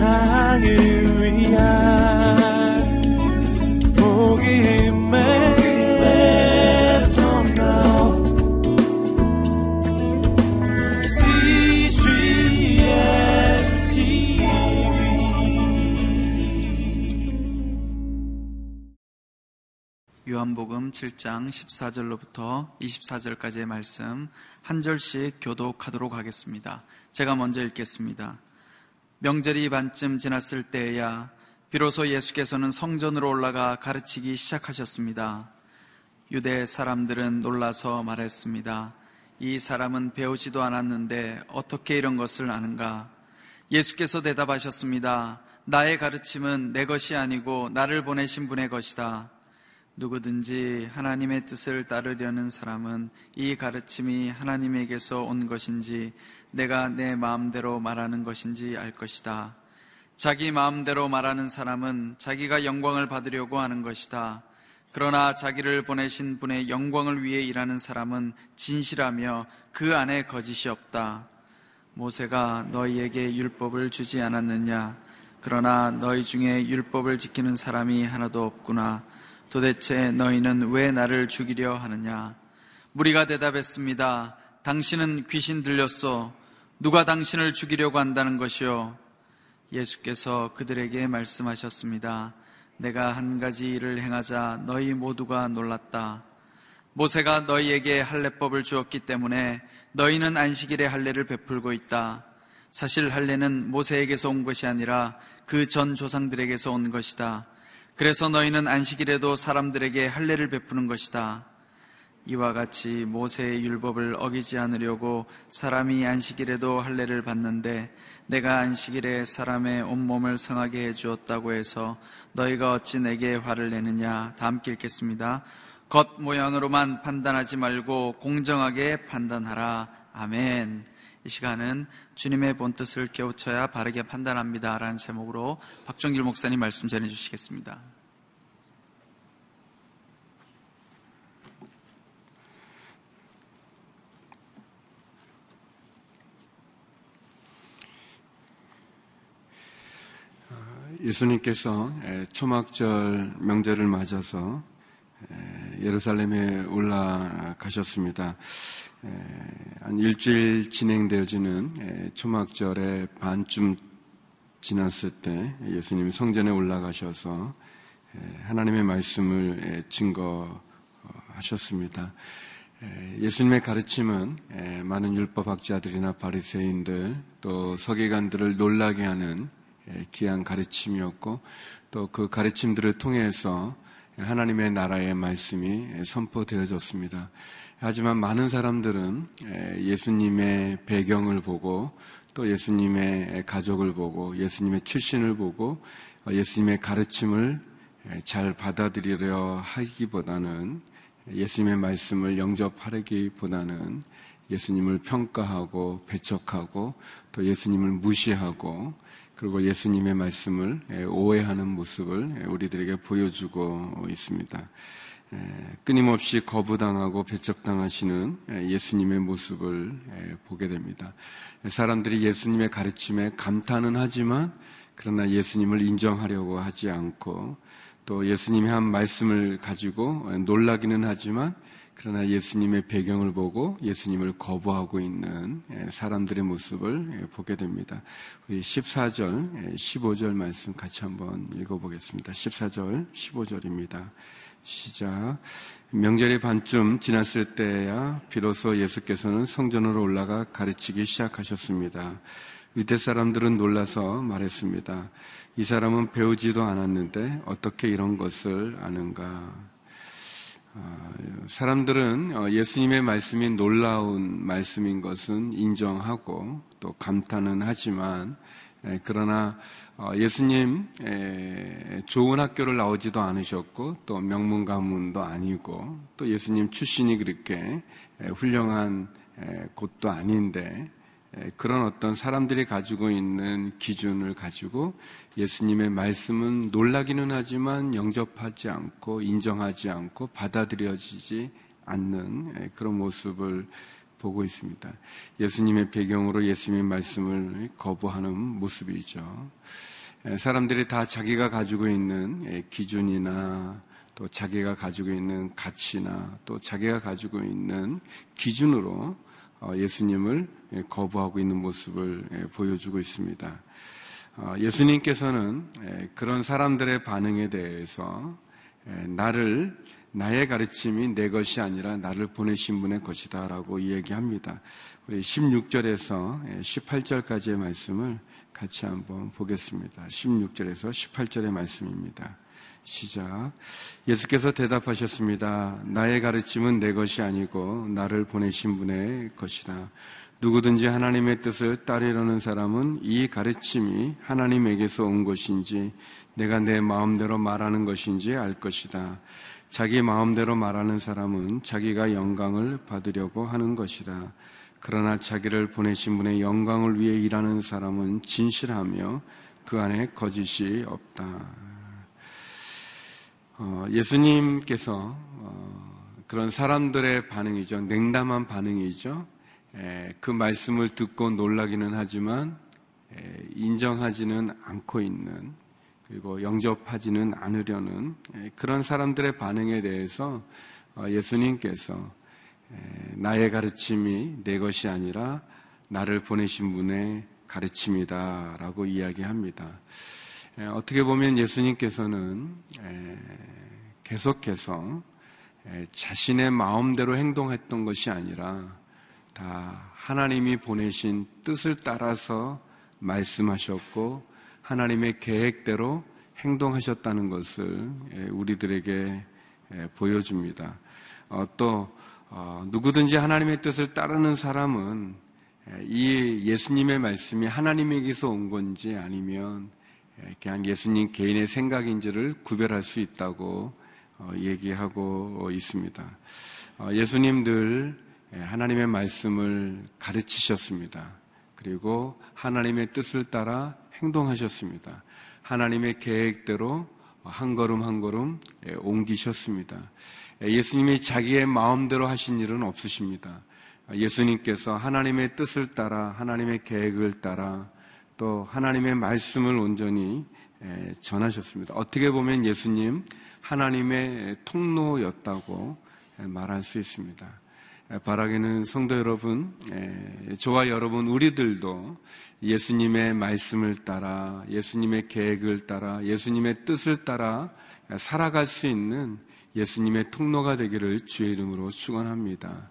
세상을 위한 복음의 요한복음 7장 14절로부터 24절까지의 말씀 한 절씩 교독하도록 하겠습니다. 제가 먼저 읽겠습니다. 명절이 반쯤 지났을 때에야 비로소 예수께서는 성전으로 올라가 가르치기 시작하셨습니다. 유대 사람들은 놀라서 말했습니다. 이 사람은 배우지도 않았는데 어떻게 이런 것을 아는가? 예수께서 대답하셨습니다. 나의 가르침은 내 것이 아니고 나를 보내신 분의 것이다. 누구든지 하나님의 뜻을 따르려는 사람은 이 가르침이 하나님에게서 온 것인지 내가 내 마음대로 말하는 것인지 알 것이다. 자기 마음대로 말하는 사람은 자기가 영광을 받으려고 하는 것이다. 그러나 자기를 보내신 분의 영광을 위해 일하는 사람은 진실하며 그 안에 거짓이 없다. 모세가 너희에게 율법을 주지 않았느냐? 그러나 너희 중에 율법을 지키는 사람이 하나도 없구나. 도대체 너희는 왜 나를 죽이려 하느냐? 무리가 대답했습니다. 당신은 귀신 들렸소. 누가 당신을 죽이려고 한다는 것이요? 예수께서 그들에게 말씀하셨습니다. 내가 한 가지 일을 행하자 너희 모두가 놀랐다. 모세가 너희에게 할례법을 주었기 때문에 너희는 안식일에 할례를 베풀고 있다. 사실 할례는 모세에게서 온 것이 아니라 그 전 조상들에게서 온 것이다. 그래서 너희는 안식일에도 사람들에게 할례를 베푸는 것이다. 이와 같이 모세의 율법을 어기지 않으려고 사람이 안식일에도 할례를 받는데 내가 안식일에 사람의 온몸을 성하게 해 주었다고 해서 너희가 어찌 내게 화를 내느냐 다 함께 읽겠습니다. 겉 모양으로만 판단하지 말고 공정하게 판단하라. 아멘. 이 시간은 주님의 본 뜻을 깨우쳐야 바르게 판단합니다. 라는 제목으로 박정길 목사님 말씀 전해 주시겠습니다. 예수님께서 초막절 명절을 맞아서 예루살렘에 올라가셨습니다. 한 일주일 진행되어지는 초막절의 반쯤 지났을 때 예수님이 성전에 올라가셔서 하나님의 말씀을 증거하셨습니다. 예수님의 가르침은 많은 율법학자들이나 바리새인들 또 서기관들을 놀라게 하는 귀한 가르침이었고 또 그 가르침들을 통해서 하나님의 나라의 말씀이 선포되어졌습니다. 하지만 많은 사람들은 예수님의 배경을 보고 또 예수님의 가족을 보고 예수님의 출신을 보고 예수님의 가르침을 잘 받아들이려 하기보다는 예수님의 말씀을 영접하기보다는 예수님을 평가하고 배척하고 또 예수님을 무시하고 그리고 예수님의 말씀을 오해하는 모습을 우리들에게 보여주고 있습니다. 끊임없이 거부당하고 배척당하시는 예수님의 모습을 보게 됩니다. 사람들이 예수님의 가르침에 감탄은 하지만 그러나 예수님을 인정하려고 하지 않고 또 예수님이 한 말씀을 가지고 놀라기는 하지만 그러나 예수님의 배경을 보고 예수님을 거부하고 있는 사람들의 모습을 보게 됩니다. 우리 14절, 15절 말씀 같이 한번 읽어보겠습니다. 14절, 15절입니다. 시작. 명절의 반쯤 지났을 때야 비로소 예수께서는 성전으로 올라가 가르치기 시작하셨습니다. 유대 사람들은 놀라서 말했습니다. 이 사람은 배우지도 않았는데 어떻게 이런 것을 아는가? 아, 사람들은 어, 예수님의 말씀이 놀라운 말씀인 것은 인정하고 또 감탄은 하지만 그러나 어, 예수님 좋은 학교를 나오지도 않으셨고 또 명문 가문도 아니고 또 예수님 출신이 그렇게 훌륭한 곳도 아닌데 그런 어떤 사람들이 가지고 있는 기준을 가지고 예수님의 말씀은 놀라기는 하지만 영접하지 않고 인정하지 않고 받아들여지지 않는 그런 모습을 보고 있습니다. 예수님의 배경으로 예수님의 말씀을 거부하는 모습이죠. 사람들이 다 자기가 가지고 있는 기준이나 또 자기가 가지고 있는 가치나 또 자기가 가지고 있는 기준으로 어, 예수님을 거부하고 있는 모습을 보여주고 있습니다. 어, 예수님께서는 그런 사람들의 반응에 대해서 나를 나의 가르침이 내 것이 아니라 나를 보내신 분의 것이다 라고 이야기합니다. 우리 16절에서 18절까지의 말씀을 같이 한번 보겠습니다. 16절에서 18절의 말씀입니다. 시작. 예수께서 대답하셨습니다. 나의 가르침은 내 것이 아니고 나를 보내신 분의 것이다. 누구든지 하나님의 뜻을 따르려는 사람은 이 가르침이 하나님에게서 온 것인지 내가 내 마음대로 말하는 것인지 알 것이다. 자기 마음대로 말하는 사람은 자기가 영광을 받으려고 하는 것이다. 그러나 자기를 보내신 분의 영광을 위해 일하는 사람은 진실하며 그 안에 거짓이 없다. 어, 예수님께서 어, 그런 사람들의 반응이죠. 냉담한 반응이죠. 에, 그 말씀을 듣고 놀라기는 하지만 에, 인정하지는 않고 있는 그리고 영접하지는 않으려는 그런 사람들의 반응에 대해서 어, 예수님께서 나의 가르침이 내 것이 아니라 나를 보내신 분의 가르침이다라고 이야기합니다. 어떻게 보면 예수님께서는 계속해서 자신의 마음대로 행동했던 것이 아니라 다 하나님이 보내신 뜻을 따라서 말씀하셨고 하나님의 계획대로 행동하셨다는 것을 우리들에게 보여줍니다. 어, 또 어, 누구든지 하나님의 뜻을 따르는 사람은 이 예수님의 말씀이 하나님에게서 온 건지 아니면 그냥 예수님 개인의 생각인지를 구별할 수 있다고 어, 얘기하고 있습니다. 예수님들 하나님의 말씀을 가르치셨습니다. 그리고 하나님의 뜻을 따라 행동하셨습니다. 하나님의 계획대로 한 걸음 한 걸음 예, 옮기셨습니다. 예, 예수님이 자기의 마음대로 하신 일은 없으십니다. 예수님께서 하나님의 뜻을 따라 하나님의 계획을 따라 또 하나님의 말씀을 온전히 예, 전하셨습니다. 어떻게 보면 예수님 하나님의 통로였다고 말할 수 있습니다. 바라기는 성도 여러분, 저와 여러분 우리들도 예수님의 말씀을 따라 예수님의 계획을 따라 예수님의 뜻을 따라 살아갈 수 있는 예수님의 통로가 되기를 주의 이름으로 축원합니다.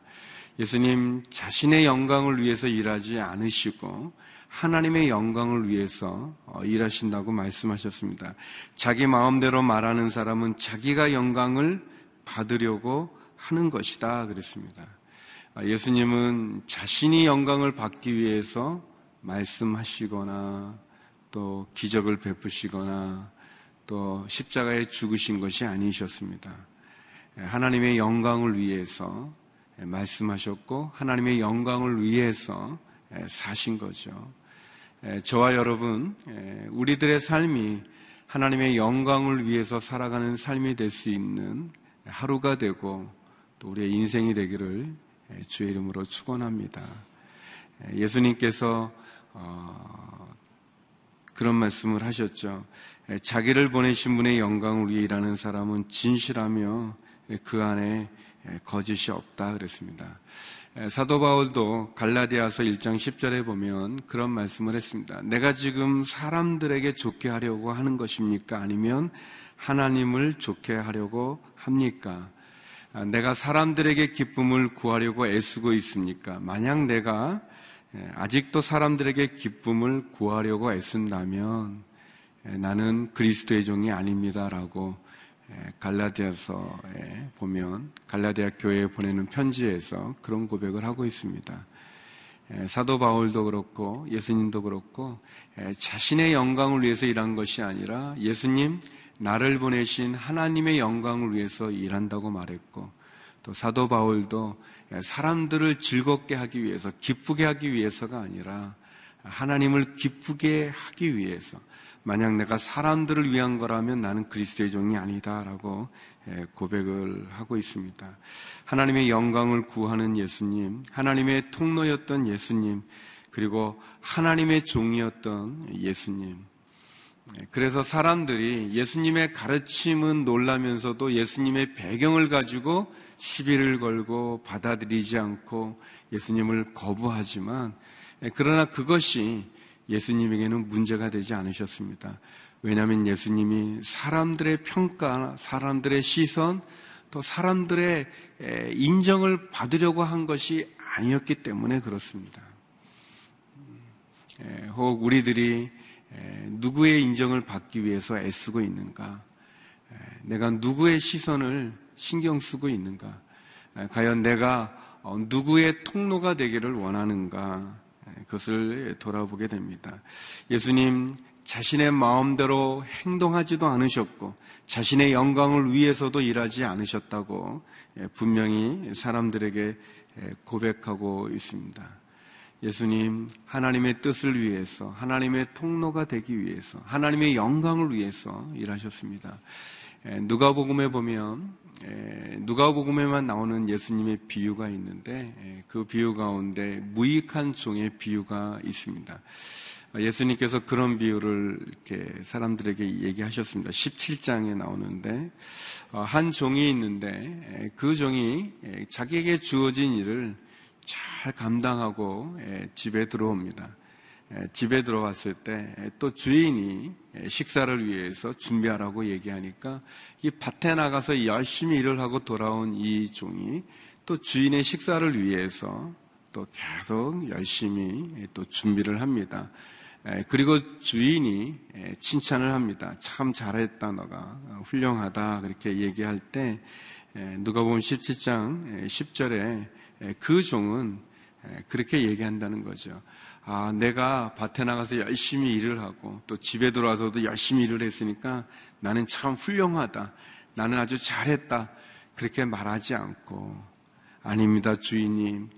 예수님 자신의 영광을 위해서 일하지 않으시고 하나님의 영광을 위해서 어, 일하신다고 말씀하셨습니다. 자기 마음대로 말하는 사람은 자기가 영광을 받으려고 하는 것이다 그랬습니다. 아, 예수님은 자신이 영광을 받기 위해서 말씀하시거나 또 기적을 베푸시거나 또 십자가에 죽으신 것이 아니셨습니다. 예, 하나님의 영광을 위해서 예, 말씀하셨고 하나님의 영광을 위해서 예, 사신 거죠. 저와 여러분, 우리들의 삶이 하나님의 영광을 위해서 살아가는 삶이 될 수 있는 하루가 되고 또 우리의 인생이 되기를 주의 이름으로 축원합니다. 예수님께서 어, 그런 말씀을 하셨죠. 자기를 보내신 분의 영광을 위해 일하는 사람은 진실하며 그 안에 거짓이 없다 그랬습니다. 사도 바울도 갈라디아서 1장 10절에 보면 그런 말씀을 했습니다. 내가 지금 사람들에게 좋게 하려고 하는 것입니까? 아니면 하나님을 좋게 하려고 합니까? 내가 사람들에게 기쁨을 구하려고 애쓰고 있습니까? 만약 내가 예, 아직도 사람들에게 기쁨을 구하려고 애쓴다면 예, 나는 그리스도의 종이 아닙니다라고 예, 갈라디아서에 보면 갈라디아 교회에 보내는 편지에서 그런 고백을 하고 있습니다. 사도 바울도 그렇고 예수님도 그렇고 자신의 영광을 위해서 일한 것이 아니라 예수님 나를 보내신 하나님의 영광을 위해서 일한다고 말했고 또 사도 바울도 사람들을 즐겁게 하기 위해서, 기쁘게 하기 위해서가 아니라 하나님을 기쁘게 하기 위해서, 만약 내가 사람들을 위한 거라면 나는 그리스도의 종이 아니다라고 고백을 하고 있습니다. 하나님의 영광을 구하는 예수님, 하나님의 통로였던 예수님, 그리고 하나님의 종이었던 예수님. 그래서 사람들이 예수님의 가르침은 놀라면서도 예수님의 배경을 가지고 시비를 걸고 받아들이지 않고 예수님을 거부하지만 그러나 그것이 예수님에게는 문제가 되지 않으셨습니다. 왜냐하면 예수님이 사람들의 평가, 사람들의 시선, 또 사람들의 인정을 받으려고 한 것이 아니었기 때문에 그렇습니다. 혹 우리들이 누구의 인정을 받기 위해서 애쓰고 있는가? 내가 누구의 시선을 신경 쓰고 있는가? 과연 내가 어, 누구의 통로가 되기를 원하는가? 그것을 돌아보게 됩니다. 예수님 자신의 마음대로 행동하지도 않으셨고 자신의 영광을 위해서도 일하지 않으셨다고 분명히 사람들에게 고백하고 있습니다. 예수님 하나님의 뜻을 위해서 하나님의 통로가 되기 위해서 하나님의 영광을 위해서 일하셨습니다. 누가복음에 보면 누가복음에만 나오는 예수님의 비유가 있는데 그 비유 가운데 무익한 종의 비유가 있습니다. 예수님께서 그런 비유를 이렇게 사람들에게 얘기하셨습니다. 17장에 나오는데 어, 한 종이 있는데 그 종이 자기에게 주어진 일을 잘 감당하고 집에 들어옵니다. 집에 들어왔을 때 또 주인이 식사를 위해서 준비하라고 얘기하니까 이 밭에 나가서 열심히 일을 하고 돌아온 이 종이 또 주인의 식사를 위해서 또 계속 열심히 또 준비를 합니다. 그리고 주인이 칭찬을 합니다. 참 잘했다, 너가. 훌륭하다. 그렇게 얘기할 때, 누가 보면 17장 10절에 그 종은 그렇게 얘기한다는 거죠. 아, 내가 밭에 나가서 열심히 일을 하고 또 집에 들어와서도 열심히 일을 했으니까 나는 참 훌륭하다. 나는 아주 잘했다. 그렇게 말하지 않고 아닙니다, 주인님.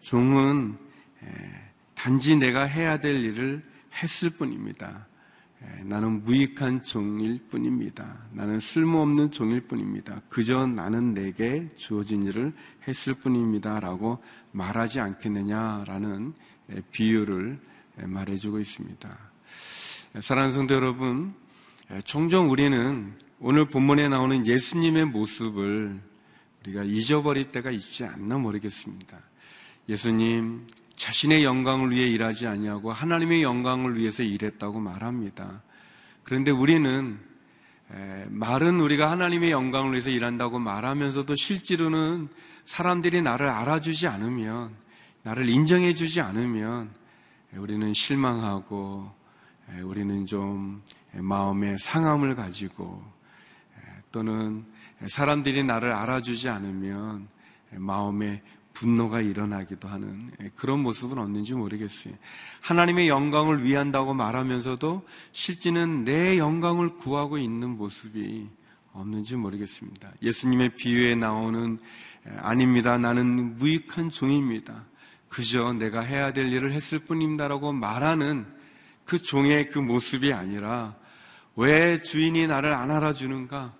종은 단지 내가 해야 될 일을 했을 뿐입니다. 나는 무익한 종일 뿐입니다. 나는 쓸모없는 종일 뿐입니다. 그저 나는 내게 주어진 일을 했을 뿐입니다. 라고 말하지 않겠느냐라는 비유를 말해주고 있습니다. 사랑하는 성도 여러분, 종종 우리는 오늘 본문에 나오는 예수님의 모습을 우리가 잊어버릴 때가 있지 않나 모르겠습니다. 예수님 자신의 영광을 위해 일하지 아니하고 하나님의 영광을 위해서 일했다고 말합니다. 그런데 우리는 말은 우리가 하나님의 영광을 위해서 일한다고 말하면서도 실제로는 사람들이 나를 알아주지 않으면 나를 인정해 주지 않으면 우리는 실망하고 우리는 좀 마음의 상함을 가지고 또는 사람들이 나를 알아주지 않으면 마음에 분노가 일어나기도 하는 그런 모습은 없는지 모르겠어요. 하나님의 영광을 위한다고 말하면서도 실제는 내 영광을 구하고 있는 모습이 없는지 모르겠습니다. 예수님의 비유에 나오는 아닙니다. 나는 무익한 종입니다. 그저 내가 해야 될 일을 했을 뿐입니다라고 말하는 그 종의 그 모습이 아니라 왜 주인이 나를 안 알아주는가?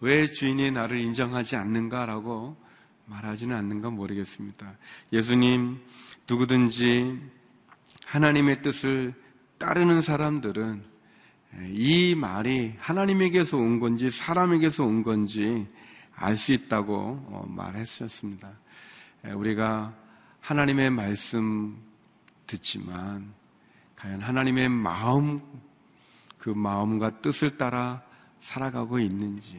왜 주인이 나를 인정하지 않는가라고 말하지는 않는가 모르겠습니다. 예수님, 누구든지 하나님의 뜻을 따르는 사람들은 이 말이 하나님에게서 온 건지 사람에게서 온 건지 알 수 있다고 어, 말했었습니다. 우리가 하나님의 말씀 듣지만 과연 하나님의 마음, 그 마음과 뜻을 따라 살아가고 있는지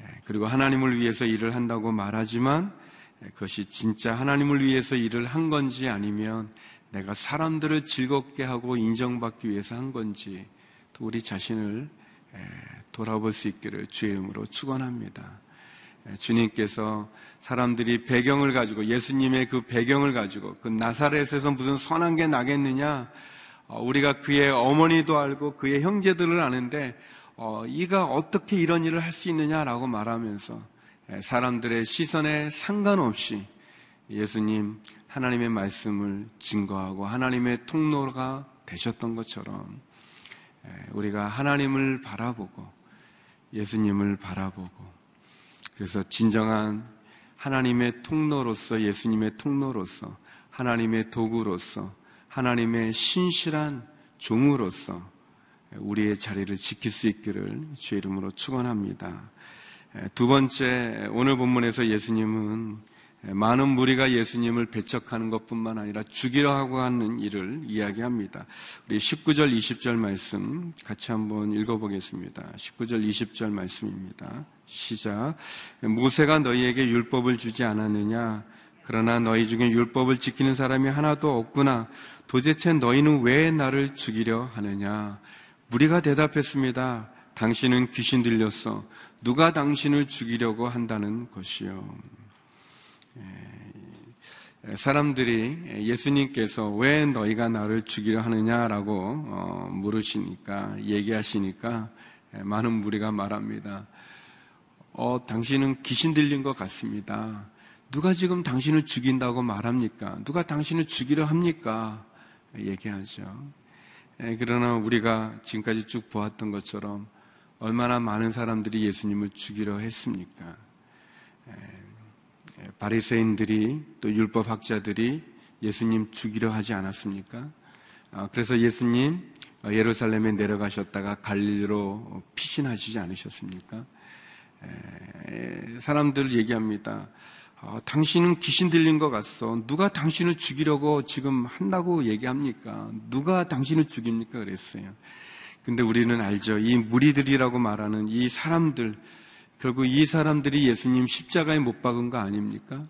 예, 그리고 하나님을 위해서 일을 한다고 말하지만 예, 그것이 진짜 하나님을 위해서 일을 한 건지 아니면 내가 사람들을 즐겁게 하고 인정받기 위해서 한 건지 또 우리 자신을 예, 돌아볼 수 있기를 주의 이름으로 축원합니다. 주님께서 사람들이 배경을 가지고 예수님의 그 배경을 가지고 그 나사렛에서 무슨 선한 게 나겠느냐? 어, 우리가 그의 어머니도 알고 그의 형제들을 아는데 어, 이가 어떻게 이런 일을 할 수 있느냐라고 말하면서 예, 사람들의 시선에 상관없이 예수님 하나님의 말씀을 증거하고 하나님의 통로가 되셨던 것처럼 예, 우리가 하나님을 바라보고 예수님을 바라보고 그래서 진정한 하나님의 통로로서 예수님의 통로로서 하나님의 도구로서 하나님의 신실한 종으로서 우리의 자리를 지킬 수 있기를 주의 이름으로 축원합니다. 두 번째 오늘 본문에서 예수님은 많은 무리가 예수님을 배척하는 것뿐만 아니라 죽이려 하고 하는 일을 이야기합니다. 우리 19절 20절 말씀 같이 한번 읽어보겠습니다. 19절 20절 말씀입니다. 시작. 모세가 너희에게 율법을 주지 않았느냐? 그러나 너희 중에 율법을 지키는 사람이 하나도 없구나. 도대체 너희는 왜 나를 죽이려 하느냐? 무리가 대답했습니다. 당신은 귀신 들렸어. 누가 당신을 죽이려고 한다는 것이요. 예, 사람들이 예수님께서 왜 너희가 나를 죽이려 하느냐라고 어, 물으시니까 얘기하시니까 예, 많은 무리가 말합니다. 어, 당신은 귀신 들린 것 같습니다. 누가 지금 당신을 죽인다고 말합니까? 누가 당신을 죽이려 합니까? 얘기하죠. 예, 그러나 우리가 지금까지 쭉 보았던 것처럼 얼마나 많은 사람들이 예수님을 죽이려 했습니까? 바리새인들이 또 율법학자들이 예수님 죽이려 하지 않았습니까? 아, 그래서 예수님 어, 예루살렘에 내려가셨다가 갈릴리로 피신하시지 않으셨습니까? 사람들 얘기합니다. 어, 당신은 귀신 들린 것 같소. 누가 당신을 죽이려고 지금 한다고 얘기합니까? 누가 당신을 죽입니까? 그랬어요. 근데 우리는 알죠. 이 무리들이라고 말하는 이 사람들, 결국 이 사람들이 예수님 십자가에 못 박은 거 아닙니까?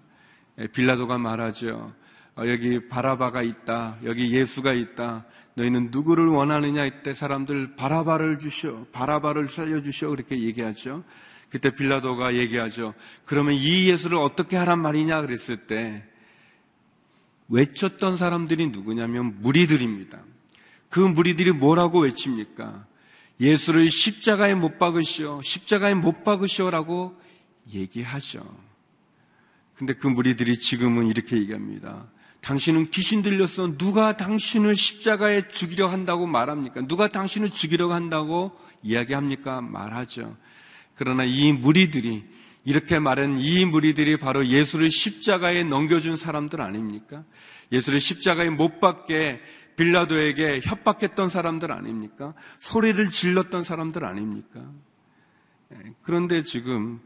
빌라도가 말하죠. 어, 여기 바라바가 있다. 여기 예수가 있다. 너희는 누구를 원하느냐 이때 사람들 바라바를 주시오. 바라바를 살려 주시오. 그렇게 얘기하죠. 그때 빌라도가 얘기하죠. 그러면 이 예수를 어떻게 하란 말이냐 그랬을 때 외쳤던 사람들이 누구냐면 무리들입니다. 그 무리들이 뭐라고 외칩니까? 예수를 십자가에 못 박으시오. 십자가에 못 박으시오라고 얘기하죠. 근데 그 무리들이 지금은 이렇게 얘기합니다. 당신은 귀신 들렸어. 누가 당신을 십자가에 죽이려 한다고 말합니까? 누가 당신을 죽이려 한다고 이야기합니까? 말하죠. 그러나 이 무리들이 이렇게 말한 이 무리들이 바로 예수를 십자가에 넘겨준 사람들 아닙니까? 예수를 십자가에 못 박게 빌라도에게 협박했던 사람들 아닙니까? 소리를 질렀던 사람들 아닙니까? 예, 그런데 지금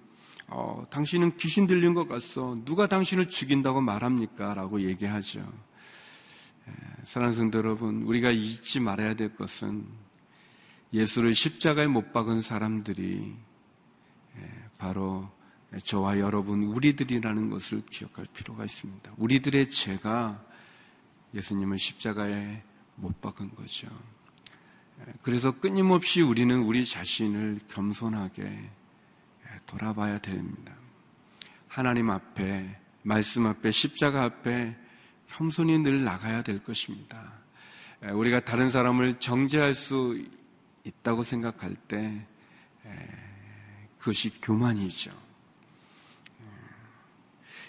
어, 당신은 귀신 들린 것 같소. 누가 당신을 죽인다고 말합니까? 라고 얘기하죠. 예, 사랑하는 성도 여러분, 우리가 잊지 말아야 될 것은 예수를 십자가에 못 박은 사람들이 예, 바로 저와 여러분, 우리들이라는 것을 기억할 필요가 있습니다. 우리들의 죄가 예수님을 십자가에 못 박은 거죠. 예, 그래서 끊임없이 우리는 우리 자신을 겸손하게 예, 돌아봐야 됩니다. 하나님 앞에, 말씀 앞에, 십자가 앞에 겸손히 늘 나가야 될 것입니다. 우리가 다른 사람을 정죄할 수 있다고 생각할 때 그것이 교만이죠.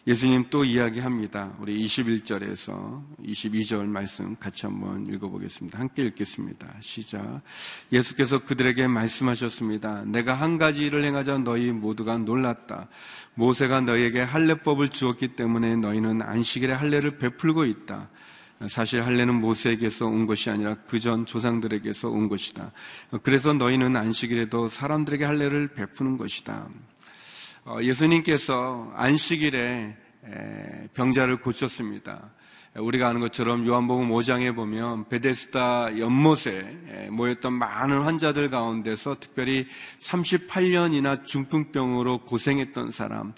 예수님 또 이야기합니다. 우리 21절에서 22절 말씀 같이 한번 읽어보겠습니다. 함께 읽겠습니다. 시작. 예수께서 그들에게 말씀하셨습니다. 내가 한 가지 일을 행하자 너희 모두가 놀랐다. 모세가 너희에게 할례법을 주었기 때문에 너희는 안식일에 할례를 베풀고 있다. 사실 할례는 모세에게서 온 것이 아니라 그 전 조상들에게서 온 것이다. 그래서 너희는 안식일에도 사람들에게 할례를 베푸는 것이다. 어, 예수님께서 안식일에 병자를 고쳤습니다. 우리가 아는 것처럼 요한복음 5장에 보면 베데스다 연못에 모였던 많은 환자들 가운데서 특별히 38년이나 중풍병으로 고생했던 사람,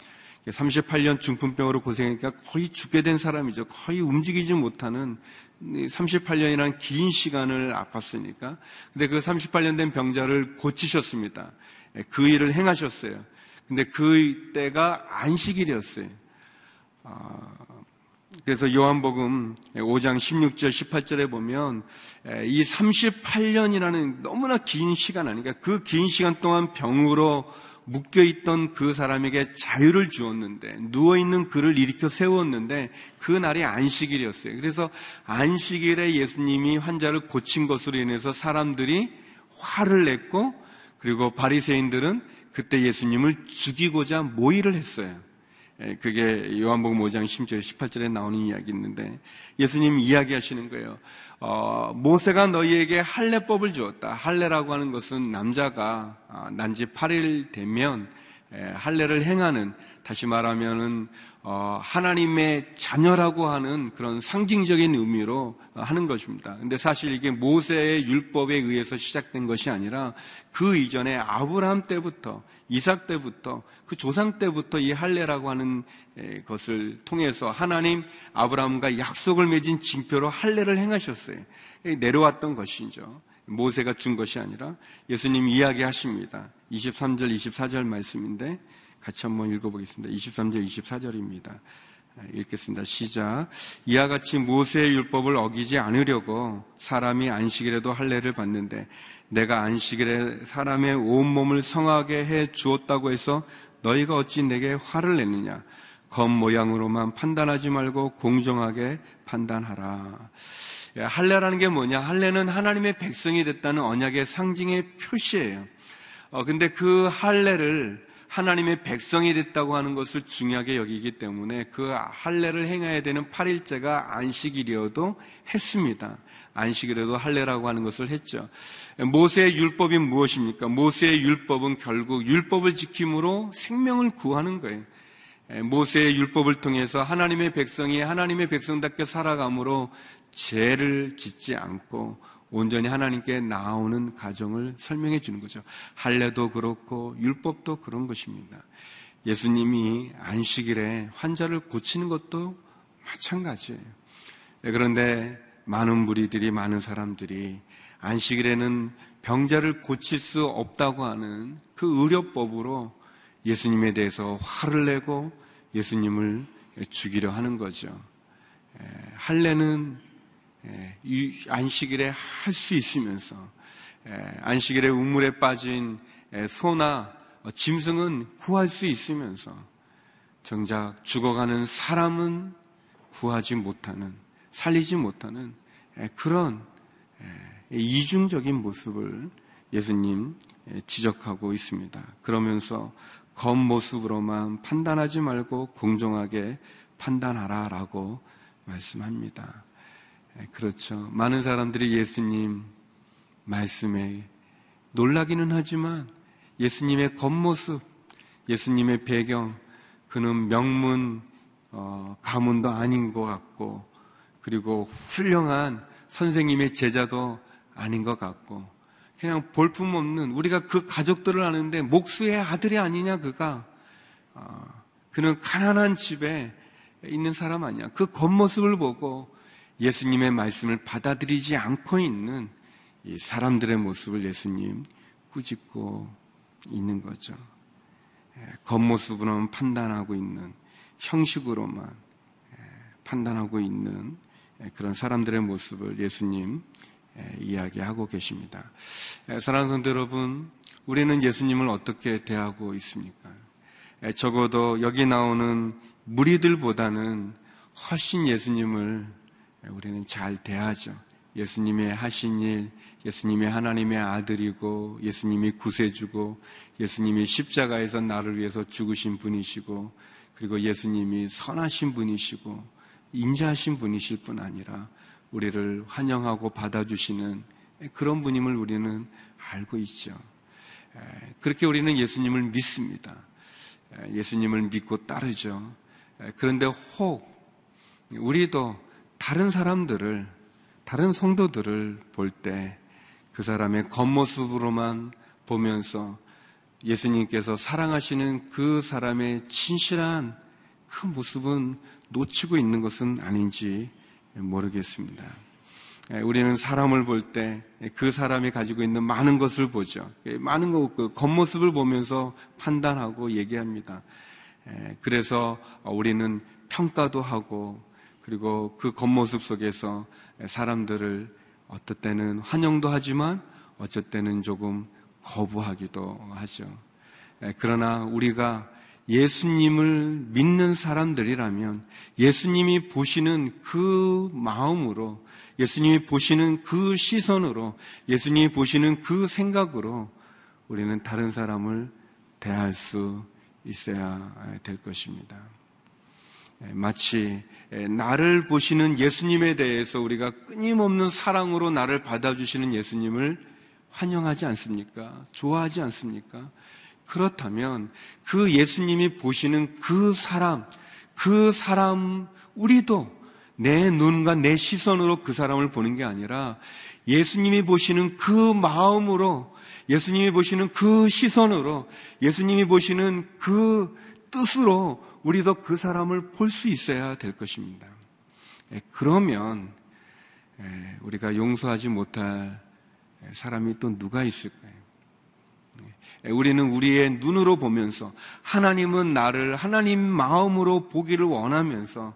38년 중풍병으로 고생하니까 거의 죽게 된 사람이죠. 거의 움직이지 못하는 38년이라는 긴 시간을 아팠으니까. 근데 그 38년 된 병자를 고치셨습니다. 그 일을 행하셨어요. 근데 그 때가 안식일이었어요. 아, 그래서 요한복음 5장 16절, 18절에 보면 이 38년이라는 너무나 긴 시간 아니까 그 긴 시간 동안 병으로 묶여 있던 그 사람에게 자유를 주었는데 누워 있는 그를 일으켜 세웠는데 그 날이 안식일이었어요. 그래서 안식일에 예수님이 환자를 고친 것으로 인해서 사람들이 화를 냈고 그리고 바리새인들은 그때 예수님을 죽이고자 모의를 했어요. 예, 그게 요한복음 5장 10절 18절에 나오는 이야기 있는데 예수님 이야기하시는 거예요. 어, 모세가 너희에게 할례법을 주었다. 할례라고 하는 것은 남자가 아, 난지 8일 되면 예, 할례를 행하는 다시 말하면은 어, 하나님의 자녀라고 하는 그런 상징적인 의미로 하는 것입니다. 근데 사실 이게 모세의 율법에 의해서 시작된 것이 아니라 그 이전에 아브라함 때부터 이삭 때부터 그 조상 때부터 이 할례라고 하는 것을 통해서 하나님 아브라함과 약속을 맺은 징표로 할례를 행하셨어요. 내려왔던 것이죠. 모세가 준 것이 아니라 예수님 이야기하십니다. 23절, 24절 말씀인데 같이 한번 읽어보겠습니다. 23절, 24절입니다. 읽겠습니다. 시작. 이와 같이 모세의 율법을 어기지 않으려고 사람이 안식일에도 할례를 받는데 내가 안식일에 사람의 온 몸을 성하게 해 주었다고 해서 너희가 어찌 내게 화를 내느냐? 겉모양으로만 판단하지 말고 공정하게 판단하라. 예, 할례라는 게 뭐냐? 할례는 하나님의 백성이 됐다는 언약의 상징의 표시예요. 어, 근데 그 할례를 하나님의 백성이 됐다고 하는 것을 중요하게 여기기 때문에 그 할례를 행해야 되는 8일째가 안식일이어도 했습니다. 안식일에도 할례라고 하는 것을 했죠. 모세의 율법이 무엇입니까? 모세의 율법은 결국 율법을 지킴으로 생명을 구하는 거예요. 모세의 율법을 통해서 하나님의 백성이 하나님의 백성답게 살아감으로 죄를 짓지 않고 온전히 하나님께 나오는 가정을 설명해 주는 거죠. 할례도 그렇고 율법도 그런 것입니다. 예수님이 안식일에 환자를 고치는 것도 마찬가지예요. 그런데 많은 무리들이 많은 사람들이 안식일에는 병자를 고칠 수 없다고 하는 그 의료법으로 예수님에 대해서 화를 내고 예수님을 죽이려 하는 거죠. 할례는 안식일에 할 수 있으면서 안식일에 우물에 빠진 소나 짐승은 구할 수 있으면서 정작 죽어가는 사람은 구하지 못하는 살리지 못하는 그런 이중적인 모습을 예수님 지적하고 있습니다. 그러면서 겉모습으로만 판단하지 말고 공정하게 판단하라라고 말씀합니다. 그렇죠. 많은 사람들이 예수님 말씀에 놀라기는 하지만 예수님의 겉모습, 예수님의 배경, 그는 명문, 어, 가문도 아닌 것 같고, 그리고 훌륭한 선생님의 제자도 아닌 것 같고 그냥 볼품없는 우리가 그 가족들을 아는데 목수의 아들이 아니냐 그가 어, 그는 가난한 집에 있는 사람 아니야 그 겉모습을 보고 예수님의 말씀을 받아들이지 않고 있는 이 사람들의 모습을 예수님 꾸짖고 있는 거죠 예, 겉모습으로만 판단하고 있는 형식으로만 예, 판단하고 있는 예, 그런 사람들의 모습을 예수님 예, 이야기하고 계십니다. 예, 사랑하는 성도 여러분, 우리는 예수님을 어떻게 대하고 있습니까? 적어도 여기 나오는 무리들보다는 훨씬 예수님을 우리는 잘 대하죠. 예수님의 하신 일, 예수님이 하나님의 아들이고, 예수님이 구세주고, 예수님이 십자가에서 나를 위해서 죽으신 분이시고, 그리고 예수님이 선하신 분이시고, 인자하신 분이실 뿐 아니라 우리를 환영하고 받아주시는 그런 분임을 우리는 알고 있죠. 그렇게 우리는 예수님을 믿습니다. 예수님을 믿고 따르죠. 그런데 혹 우리도 다른 사람들을, 다른 성도들을 볼 때 그 사람의 겉모습으로만 보면서 예수님께서 사랑하시는 그 사람의 진실한 그 모습은 놓치고 있는 것은 아닌지 모르겠습니다. 예, 우리는 사람을 볼 때 그 사람이 가지고 있는 많은 것을 보죠. 예, 많은 것, 그 겉모습을 보면서 판단하고 얘기합니다. 예, 그래서 우리는 평가도 하고 그리고 그 겉모습 속에서 사람들을 어떨 때는 환영도 하지만 어쩔 때는 조금 거부하기도 하죠. 그러나 우리가 예수님을 믿는 사람들이라면 예수님이 보시는 그 마음으로 예수님이 보시는 그 시선으로 예수님이 보시는 그 생각으로 우리는 다른 사람을 대할 수 있어야 될 것입니다. 마치 나를 보시는 예수님에 대해서 우리가 끊임없는 사랑으로 나를 받아주시는 예수님을 환영하지 않습니까? 좋아하지 않습니까? 그렇다면 그 예수님이 보시는 그 사람, 그 사람, 우리도 내 눈과 내 시선으로 그 사람을 보는 게 아니라 예수님이 보시는 그 마음으로, 예수님이 보시는 그 시선으로, 예수님이 보시는 그 뜻으로 우리도 그 사람을 볼 수 있어야 될 것입니다. 예, 그러면 예, 우리가 용서하지 못할 사람이 또 누가 있을까요? 예, 우리는 우리의 눈으로 보면서 하나님은 나를 하나님 마음으로 보기를 원하면서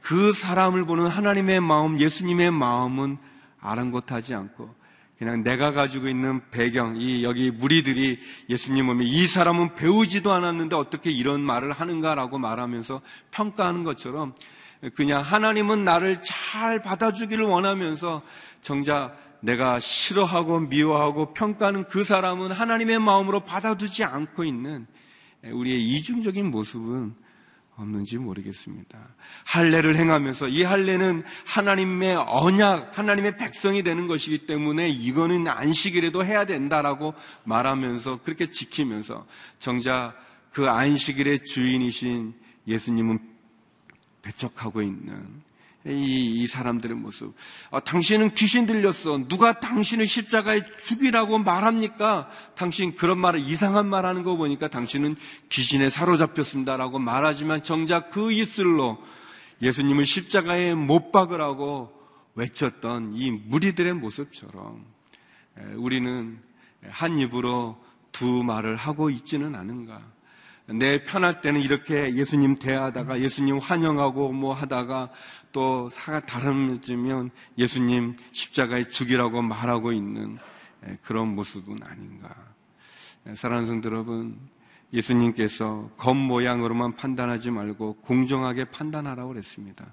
그 사람을 보는 하나님의 마음, 예수님의 마음은 아랑곳하지 않고 그냥 내가 가지고 있는 배경, 이 여기 무리들이 예수님 오면 이 사람은 배우지도 않았는데 어떻게 이런 말을 하는가라고 말하면서 평가하는 것처럼 그냥 하나님은 나를 잘 받아주기를 원하면서 정작 내가 싫어하고 미워하고 평가하는 그 사람은 하나님의 마음으로 받아두지 않고 있는 우리의 이중적인 모습은 없는지 모르겠습니다. 할례를 행하면서 이 할례는 하나님의 언약, 하나님의 백성이 되는 것이기 때문에 이거는 안식일에도 해야 된다라고 말하면서 그렇게 지키면서 정작 그 안식일의 주인이신 예수님은 배척하고 있는 이, 이 사람들의 모습. 아, 당신은 귀신 들렸어. 누가 당신을 십자가에 죽이라고 말합니까? 당신 그런 말을 이상한 말 하는 거 보니까 당신은 귀신에 사로잡혔습니다라고 말하지만 정작 그 이슬로 예수님을 십자가에 못 박으라고 외쳤던 이 무리들의 모습처럼 우리는 한 입으로 두 말을 하고 있지는 않은가. 내 편할 때는 이렇게 예수님 대하다가 예수님 환영하고 뭐 하다가 또 사가 다름지면 예수님 십자가에 죽이라고 말하고 있는 그런 모습은 아닌가. 사랑하는 성도 여러분, 예수님께서 겉모양으로만 판단하지 말고 공정하게 판단하라고 그랬습니다.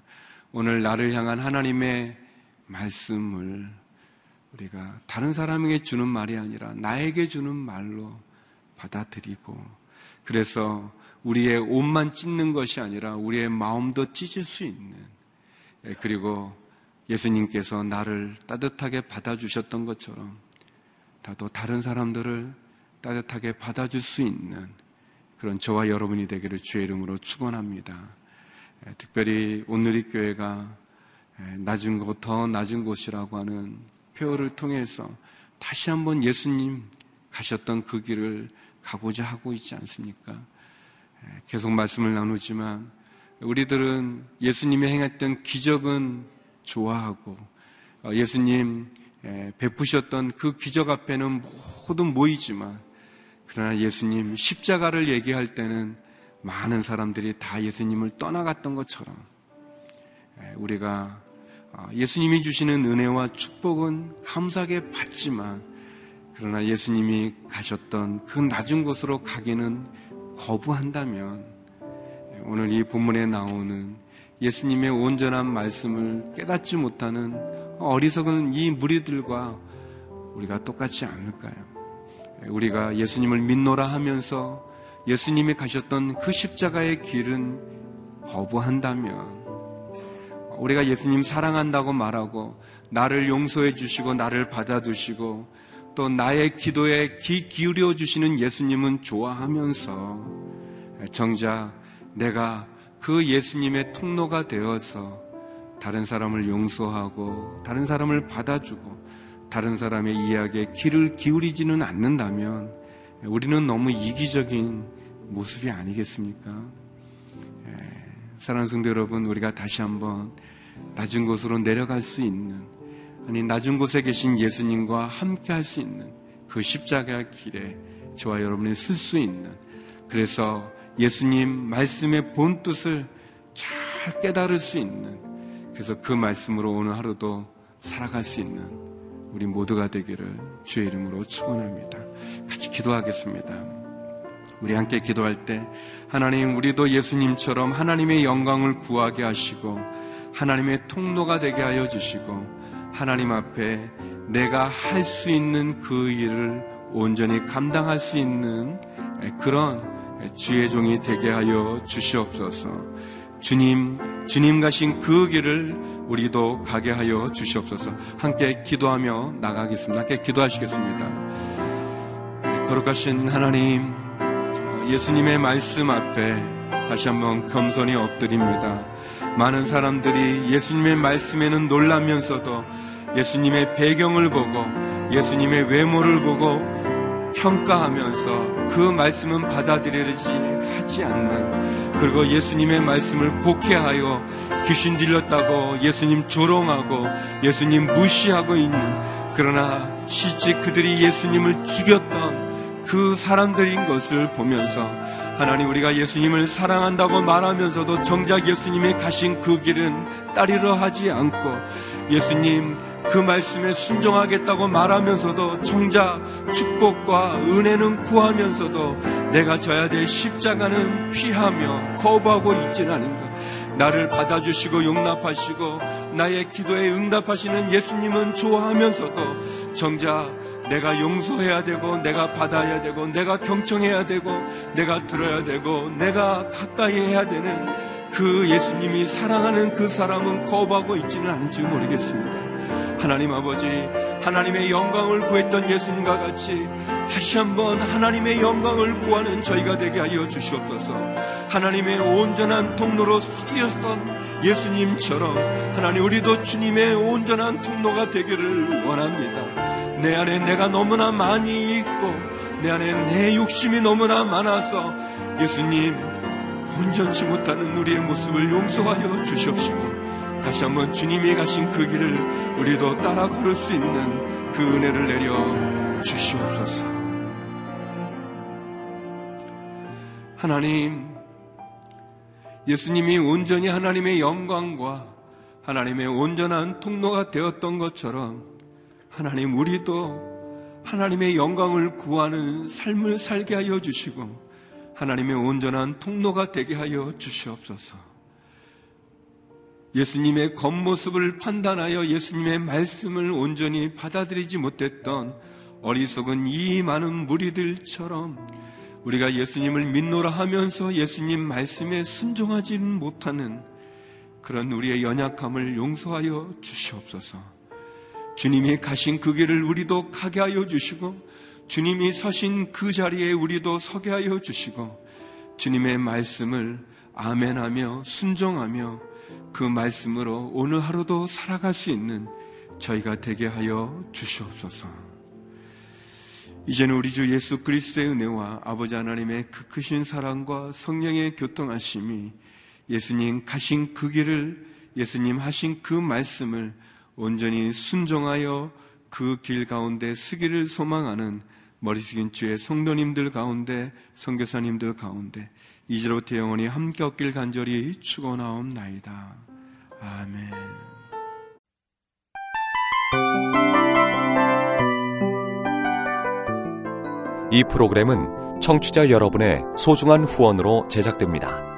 오늘 나를 향한 하나님의 말씀을 우리가 다른 사람에게 주는 말이 아니라 나에게 주는 말로 받아들이고 그래서 우리의 옷만 찢는 것이 아니라 우리의 마음도 찢을 수 있는 예, 그리고 예수님께서 나를 따뜻하게 받아주셨던 것처럼 나도 다른 사람들을 따뜻하게 받아줄 수 있는 그런 저와 여러분이 되기를 주의 이름으로 축원합니다. 예, 특별히 오늘의 교회가 예, 낮은 곳, 더 낮은 곳이라고 하는 표어를 통해서 다시 한번 예수님 가셨던 그 길을 가고자 하고 있지 않습니까? 계속 말씀을 나누지만 우리들은 예수님이 행했던 기적은 좋아하고 어, 예수님 베푸셨던 그 기적 앞에는 모든 모이지만 그러나 예수님 십자가를 얘기할 때는 많은 사람들이 다 예수님을 떠나갔던 것처럼 우리가 어, 예수님이 주시는 은혜와 축복은 감사하게 받지만 그러나 예수님이 가셨던 그 낮은 곳으로 가기는 거부한다면 오늘 이 본문에 나오는 예수님의 온전한 말씀을 깨닫지 못하는 어리석은 이 무리들과 우리가 똑같지 않을까요? 우리가 예수님을 믿노라 하면서 예수님이 가셨던 그 십자가의 길은 거부한다면 우리가 예수님 사랑한다고 말하고 나를 용서해 주시고 나를 받아두시고 또 나의 기도에 귀 기울여 주시는 예수님은 좋아하면서 정작 내가 그 예수님의 통로가 되어서 다른 사람을 용서하고 다른 사람을 받아주고 다른 사람의 이야기에 귀를 기울이지는 않는다면 우리는 너무 이기적인 모습이 아니겠습니까? 사랑하는 성도 여러분, 우리가 다시 한번 낮은 곳으로 내려갈 수 있는 아니 낮은 곳에 계신 예수님과 함께 할 수 있는 그 십자가 길에 저와 여러분이 쓸 수 있는 그래서 예수님 말씀의 본 뜻을 잘 깨달을 수 있는 그래서 그 말씀으로 오늘 하루도 살아갈 수 있는 우리 모두가 되기를 주의 이름으로 축원합니다. 같이 기도하겠습니다. 우리 함께 기도할 때 하나님 우리도 예수님처럼 하나님의 영광을 구하게 하시고 하나님의 통로가 되게 하여 주시고 하나님 앞에 내가 할 수 있는 그 일을 온전히 감당할 수 있는 그런 주의 종이 되게 하여 주시옵소서. 주님, 주님 가신 그 길을 우리도 가게 하여 주시옵소서. 함께 기도하며 나가겠습니다. 함께 기도하시겠습니다. 거룩하신 하나님, 예수님의 말씀 앞에 다시 한번 겸손히 엎드립니다. 많은 사람들이 예수님의 말씀에는 놀라면서도 예수님의 배경을 보고 예수님의 외모를 보고 평가하면서 그 말씀은 받아들여지 하지 않는 그리고 예수님의 말씀을 곡해하여 귀신 들렸다고 예수님 조롱하고 예수님 무시하고 있는 그러나 실제 그들이 예수님을 죽였던 그 사람들인 것을 보면서 하나님 우리가 예수님을 사랑한다고 말하면서도 정작 예수님이 가신 그 길은 따르려 하지 않고 예수님 그 말씀에 순종하겠다고 말하면서도 정작 축복과 은혜는 구하면서도 내가 져야 될 십자가는 피하며 거부하고 있지는 않은가. 나를 받아주시고 용납하시고 나의 기도에 응답하시는 예수님은 좋아하면서도 정작 내가 용서해야 되고 내가 받아야 되고 내가 경청해야 되고 내가 들어야 되고 내가 가까이 해야 되는 그 예수님이 사랑하는 그 사람은 거부하고 있지는 않은지 모르겠습니다. 하나님 아버지, 하나님의 영광을 구했던 예수님과 같이 다시 한번 하나님의 영광을 구하는 저희가 되게 하여 주시옵소서. 하나님의 온전한 통로로 쓰였던 예수님처럼 하나님 우리도 주님의 온전한 통로가 되기를 원합니다. 내 안에 내가 너무나 많이 있고 내 안에 내 욕심이 너무나 많아서 예수님 온전치 못하는 우리의 모습을 용서하여 주시옵시고 다시 한번 주님이 가신 그 길을 우리도 따라 걸을 수 있는 그 은혜를 내려 주시옵소서. 하나님, 예수님이 온전히 하나님의 영광과 하나님의 온전한 통로가 되었던 것처럼 하나님, 우리도 하나님의 영광을 구하는 삶을 살게 하여 주시고, 하나님의 온전한 통로가 되게 하여 주시옵소서. 예수님의 겉모습을 판단하여 예수님의 말씀을 온전히 받아들이지 못했던 어리석은 이 많은 무리들처럼 우리가 예수님을 믿노라 하면서 예수님 말씀에 순종하지는 못하는 그런 우리의 연약함을 용서하여 주시옵소서. 주님이 가신 그 길을 우리도 가게 하여 주시고 주님이 서신 그 자리에 우리도 서게 하여 주시고 주님의 말씀을 아멘하며 순종하며 그 말씀으로 오늘 하루도 살아갈 수 있는 저희가 되게 하여 주시옵소서. 이제는 우리 주 예수 그리스도의 은혜와 아버지 하나님의 그 크신 사랑과 성령의 교통하심이 예수님 가신 그 길을 예수님 하신 그 말씀을 온전히 순종하여 그 길 가운데 쓰기를 소망하는 머리 숙인 주의 성도님들 가운데 성교사님들 가운데 이제로부터 영원히 함께 얻길 간절히 축원하옵나이다. 아멘. 이 프로그램은 청취자 여러분의 소중한 후원으로 제작됩니다.